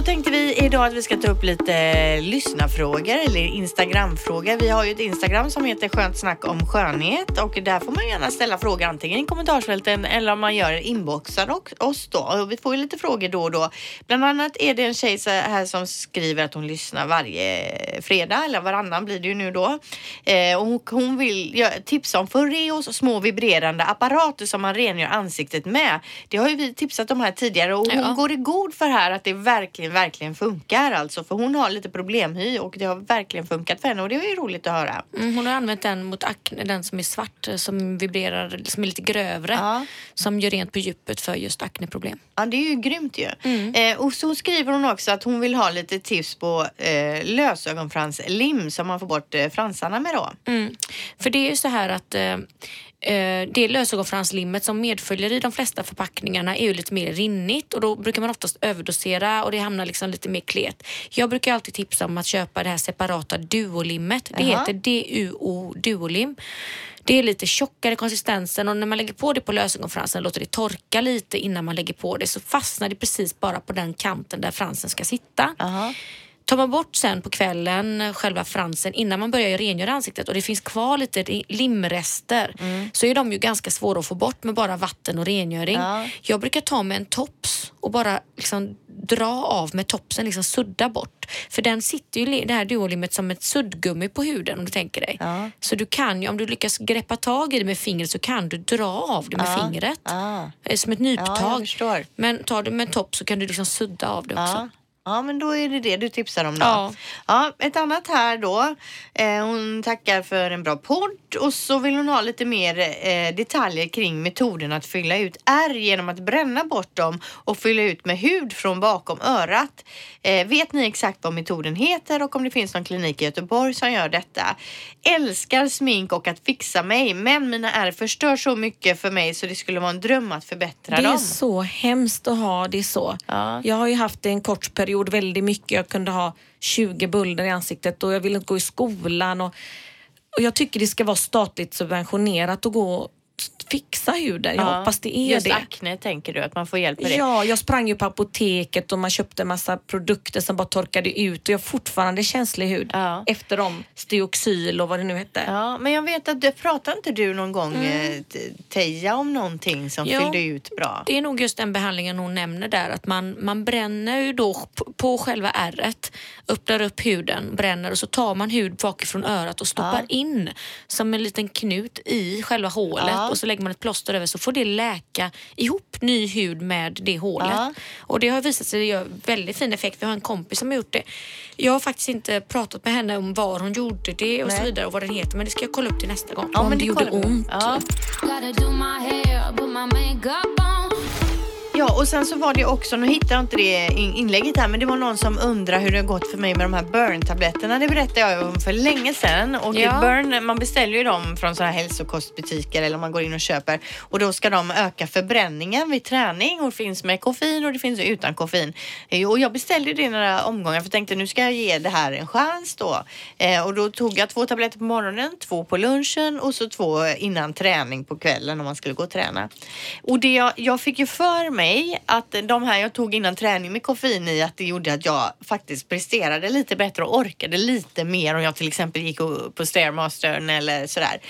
Då tänkte vi idag att vi ska ta upp lite lyssnarfrågor eller Instagramfrågor. Vi har ju ett Instagram som heter Skönt snack om skönhet och där får man gärna ställa frågor antingen i kommentarsfälten eller om man gör inboxar och oss då. Och vi får ju lite frågor då och då. Bland annat är det en tjej här som skriver att hon lyssnar varje fredag eller varannan blir det ju nu då. Eh, och hon, vill tipsa om Foreos små vibrerande apparater som man rengör ansiktet med. Det har ju vi tipsat om här tidigare och hon Ja. går i god för här att det verkligen, verkligen funkar alltså. För hon har lite problemhy och det har verkligen funkat för henne och det var ju roligt att höra. Mm, hon har använt den mot akne, den som är svart, som vibrerar, som är lite grövre. Ja. Som gör rent på djupet för just akneproblem. Ja, det är ju grymt ju. Eh, och så skriver hon också att hon vill ha lite tips på eh, lösögonfranslim som man får bort eh, fransarna med då. Mm. För det är ju så här att eh, det lösögonfranslimmet som medföljer i de flesta förpackningarna är ju lite mer rinnigt och då brukar man oftast överdosera och det hamnar liksom lite mer klet. Jag brukar alltid tipsa om att köpa det här separata duolimmet. Det Jaha. heter DUO duolim. Det är lite tjockare konsistensen och när man lägger på det på lösögonfransen låter det torka lite innan man lägger på det så fastnar det precis bara på den kanten där fransen ska sitta. Aha. Tar man bort sen på kvällen eh, själva fransen innan man börjar rengöra ansiktet och det finns kvar lite limrester så är de ju ganska svåra att få bort med bara vatten och rengöring. Ja. Jag brukar ta med en tops och bara liksom dra av med topsen, liksom sudda bort. För den sitter ju, det här duolimmet som ett suddgummi på huden om du tänker dig. Ja. Så du kan ju, om du lyckas greppa tag i det med fingret så kan du dra av det med Ja. fingret. Eh, Som ett nyptag. Men tar du med en topp så kan du liksom sudda av det också. Ja. Men då är det det du tipsar om då. Ja. Ja, ett annat här då. Eh, hon tackar för en bra podd och så vill hon ha lite mer eh, detaljer kring metoden att fylla ut ärr genom att bränna bort dem och fylla ut med hud från bakom örat. Eh, vet ni exakt vad metoden heter och om det finns någon klinik i Göteborg som gör detta? Älskar smink och att fixa mig, men mina ärr förstör så mycket för mig så det skulle vara en dröm att förbättra Det är dem. så hemskt att ha det så. Ja. Jag har ju haft det en kort period väldigt mycket. Jag kunde ha 20 bulder i ansiktet och jag ville inte gå i skolan. Och, och jag tycker det ska vara statligt subventionerat att gå fixa huden. Jag Ja. hoppas det är Just det. akne tänker du att man får hjälp med det? Ja, jag sprang ju på apoteket och man köpte massa produkter som bara torkade ut och jag har fortfarande känslig hud Ja. efter dem. Steoxyl och vad det nu hette. Ja, men jag vet att du pratade inte du någon gång eh, Te- Teija om någonting som Jo. fyllde ut bra? Det är nog just den behandlingen hon nämner där, att man, man bränner ju då på, själva ärret, öppnar upp huden, bränner och så tar man hud bakifrån örat och stoppar in som en liten knut i själva hålet Ja. och så lägger man ett plåster över så får det läka ihop ny hud med det hålet. Ja. Och det har visat sig göra väldigt fin effekt. Vi har en kompis som har gjort det. Jag har faktiskt inte pratat med henne om var hon gjorde det och så Nej. vidare och vad den heter men det ska jag kolla upp till nästa gång. Ja, Om men det gjorde ont. Ja. Ja, och sen så var det också, nu hittar jag inte det in- inlägget här, men det var någon som undrar hur det har gått för mig med de här burn-tabletterna. Det berättade jag om för länge sedan. Och Ja. burn, man beställer ju dem från sådana här hälsokostbutiker eller man går in och köper och då ska de öka förbränningen vid träning och det finns med koffein och det finns utan koffein. Eh, Och jag beställde det i några omgångar för jag tänkte nu ska jag ge det här en chans då. Eh, och då tog jag två tabletter på morgonen, två på lunchen och så två innan träning på kvällen om man skulle gå och träna. Och det jag, jag fick ju för mig att de här jag tog innan träning med koffein i att det gjorde att jag faktiskt presterade lite bättre och orkade lite mer om jag till exempel gick på Stairmastern eller sådär.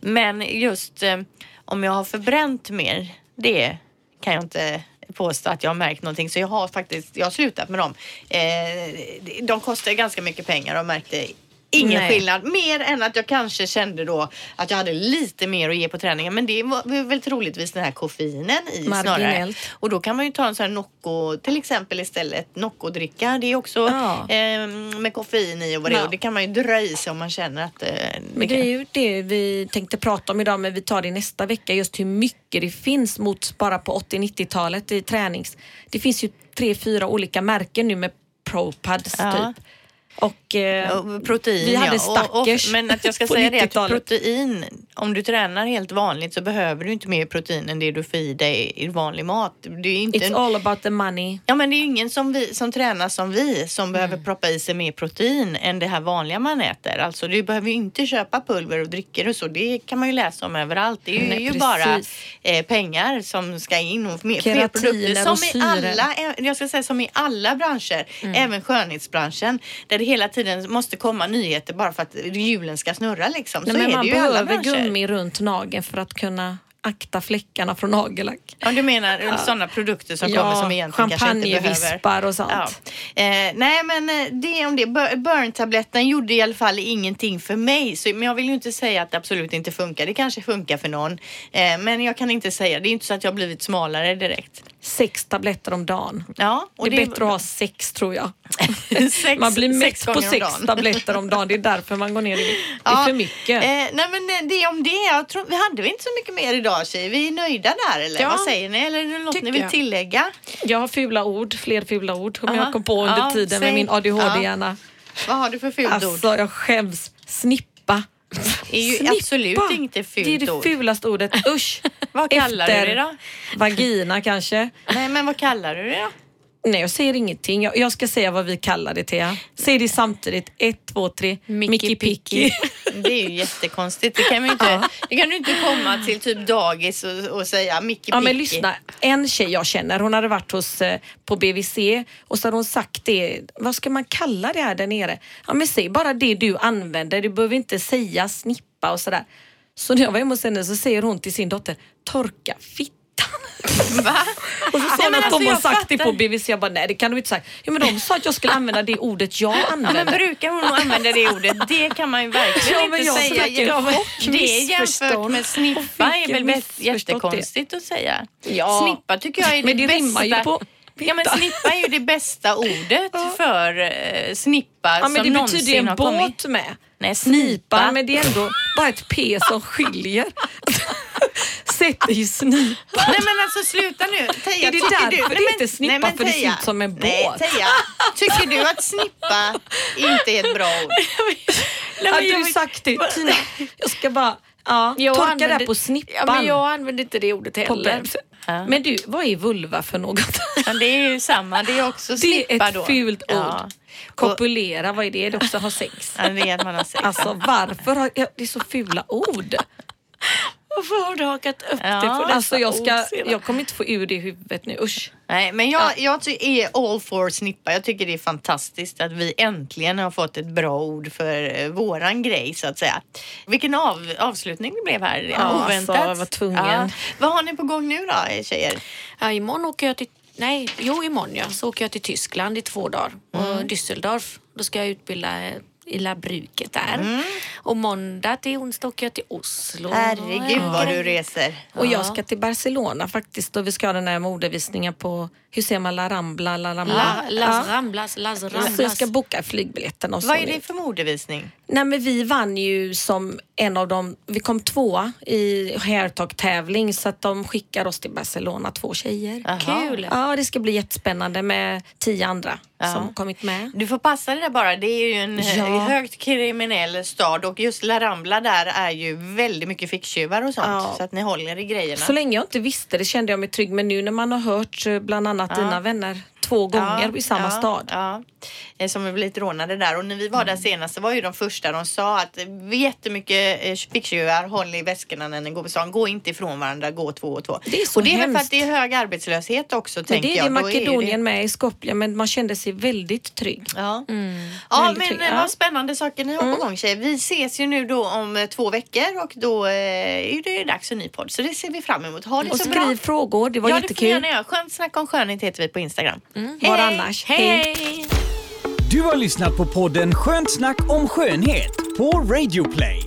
Men just eh, om jag har förbränt mer, det kan jag inte påstå att jag har märkt någonting. Så jag har faktiskt, jag har slutat med dem. Eh, de kostar ganska mycket pengar och märkte ingen Nej. skillnad. Mer än att jag kanske kände då att jag hade lite mer att ge på träningen. Men det var väl troligtvis den här koffeinen i snarare. Marginellt. Och då kan man ju ta en sån här Nocco till exempel istället. Nocco-dricka. Det är också Ja. eh, med koffein i och vad det är. Ja. Och det kan man ju dra i sig om man känner att eh, Men det är ju det vi tänkte prata om idag men vi tar det nästa vecka just hur mycket det finns mot bara på 80-90-talet i tränings. Det finns ju tre, fyra olika märken nu med ProPads Ja. typ. Och, eh, Och protein vi hade ja. Och- och, Stackers Men att jag ska säga det att 90-talet. protein, om du tränar helt vanligt så behöver du inte mer protein än det du får i dig i vanlig mat. Det är inte It's all about the money. Ja men det är ingen som, vi, som tränar som vi som Mm. behöver proppa i sig mer protein än det här vanliga man äter. Alltså du behöver ju inte köpa pulver och drycker och så. Det kan man ju läsa om överallt. Det är ju, Nej, ju bara eh, pengar som ska in och mer, fler produkter. och Som i, alla, jag ska säga, som i alla branscher, Mm. även skönhetsbranschen. Där hela tiden måste komma nyheter bara för att hjulen ska snurra liksom. Nej, så men är man det ju alla behöver branscher. gummi runt nageln för att kunna akta fläckarna från nagellack. Ja, du menar sådana produkter som kommer som egentligen kanske inte behöver... champagnevispar och sånt. Ja. Eh, nej men eh, det om det. Bur- Burn-tabletten gjorde i alla fall ingenting för mig. Så, men jag vill ju inte säga att det absolut inte funkar. Det kanske funkar för någon. Eh, men jag kan inte säga. Det är inte så att jag har blivit smalare direkt. Sex tabletter om dagen. Ja, det är bättre att ha sex tror jag. sex, man blir mätt sex på sex tabletter om dagen. Det är därför man går ner i vikt. Det är Ja, för mycket. Eh, nej men eh, det om det. Jag tror, vi hade väl inte så mycket mer idag tjejer. Vi är nöjda där eller Ja, vad säger ni? Eller är det något ni vill jag. tillägga? Jag har fula ord, fler fula ord som Aha. jag kom på under Ja, tiden säg. med min ADHD-hjärna. Vad har du för fult ord? Alltså jag skäms. Snippa. Är ju Snippa. absolut inte fult Det är det ord. fulaste ordet. Usch. Vad kallar du Efter det då? Vagina kanske. Nej men vad kallar du det då? Nej, jag säger ingenting. Jag, jag ska säga vad vi kallar det, Thea. Säg det samtidigt. Ett, två, tre. Mickey Mickey Picky. Picky. Det är ju jättekonstigt. Det kan, man inte, det kan du inte komma till typ dagis och, och säga Micke Ja men Picky. lyssna, en tjej jag känner hon hade varit hos, eh, på BVC och så hade hon sagt det, vad ska man kalla det här där nere? Ja men säg bara det du använder, du behöver inte säga snippa och sådär. Så när jag var hemma hos henne så säger hon till sin dotter, torka fittan. Va? Och så sa men att alltså, de har jag sagt det fattar. på BVC, jag bara nej det kan du inte sagt. Ja men de sa att jag skulle använda det ordet jag Ja, men använder. brukar hon använda det ordet? Det kan man ju verkligen Ja, men inte jag säga. försöker- ja, men det är jämfört med snippa Jag är väl jättekonstigt att säga. Ja. Snippa tycker jag är det, Men det bästa. ju på Ja men snippa är ju det bästa ordet för eh, snippa Ja men som det någonsin betyder ju en har kommit. båt med. Nej, Snipa, snipa. men det är ändå bara ett P som skiljer. Sätt dig i snipa. Nej men alltså sluta nu. Teja, Är det därför du, det Nej, men- heter snippa? nej, men För det ser Teja, ut som en Nej båt. Teja, tycker du att snippa inte är ett bra ord? Nej, Hade du sagt det Tina? Jag ska bara ja, Jag torka använder- där på snippan. Ja, men jag använder inte det ordet heller. Men du, vad är vulva för något? Ja, det är ju samma, det är också Det snippa är ett då. fult ord. Ja. Kopulera, vad är det? Det är också ha sex. Ja, det är att man har sex. Alltså varför har ja, det är så fula ord? Varför har du hakat upp Ja. dig på dessa Alltså jag, ska, jag kommer inte få ur det i huvudet nu, usch. Nej, men jag, jag ty- är all for snippa. Jag tycker det är fantastiskt att vi äntligen har fått ett bra ord för eh, våran grej så att säga. Vilken av, avslutning det blev här. Ja, Oväntat. alltså, jag var tvungen. Vad har ni på gång nu då tjejer? Ja, imorgon åker jag till... Nej, jo imorgon ja. Så åker jag till Tyskland i två dagar. Och Düsseldorf. Då ska jag utbilda i labbruket där. Och måndag till onsdag åker jag till Oslo. Herregud Ja. vad du reser. Och jag ska till Barcelona faktiskt och vi ska ha den här modevisningen på, hur ser man La Rambla, La Rambla? La, Las Ja. Ramblas, Las Ramblas. Så jag ska boka flygbiljetterna och Vad är det för modevisning? Nej men vi vann ju som en av dem, vi kom tvåa i hairtalk-tävling så att de skickar oss till Barcelona, två tjejer. Jaha. Kul. Ja, det ska bli jättespännande med tio andra Ja. som kommit med. Du får passa dig där bara. Det är ju en eh, Ja. högt kriminell stad och just La Rambla där är ju väldigt mycket ficktjuvar och sånt. Ja. Så att ni håller i grejerna. Så länge jag inte visste det kände jag mig trygg men nu när man har hört eh, bland annat dina vänner två gånger i samma ja, stad. Ja, Eh, som har blivit rånade där. Och när vi var Mm. där senast så var ju de första de sa att vi jättemycket eh, ficktjuvar, håll i väskorna när ni går på stan. Gå inte ifrån varandra, gå två och två. Det är så och det är väl för att det är hög arbetslöshet också Men tänker det är jag. det Då är Makedonien med i Skopje men man kände sig väldigt trygg. Ja, ja Väldigt men trygg, eh, ja. Mm. vad spännande saker ni har på gång tjejer. Vi ses ju nu då om eh, två veckor och då eh, är det dags för en ny podd. Så det ser vi fram emot. Ha det Och så skriv bra. frågor, det var ja, det får ni jättekul. gärna göra. Skönt snack om skönhet heter vi på Instagram. Var annars? Hej! Du har lyssnat på podden Skönt snack om skönhet på Radio Play.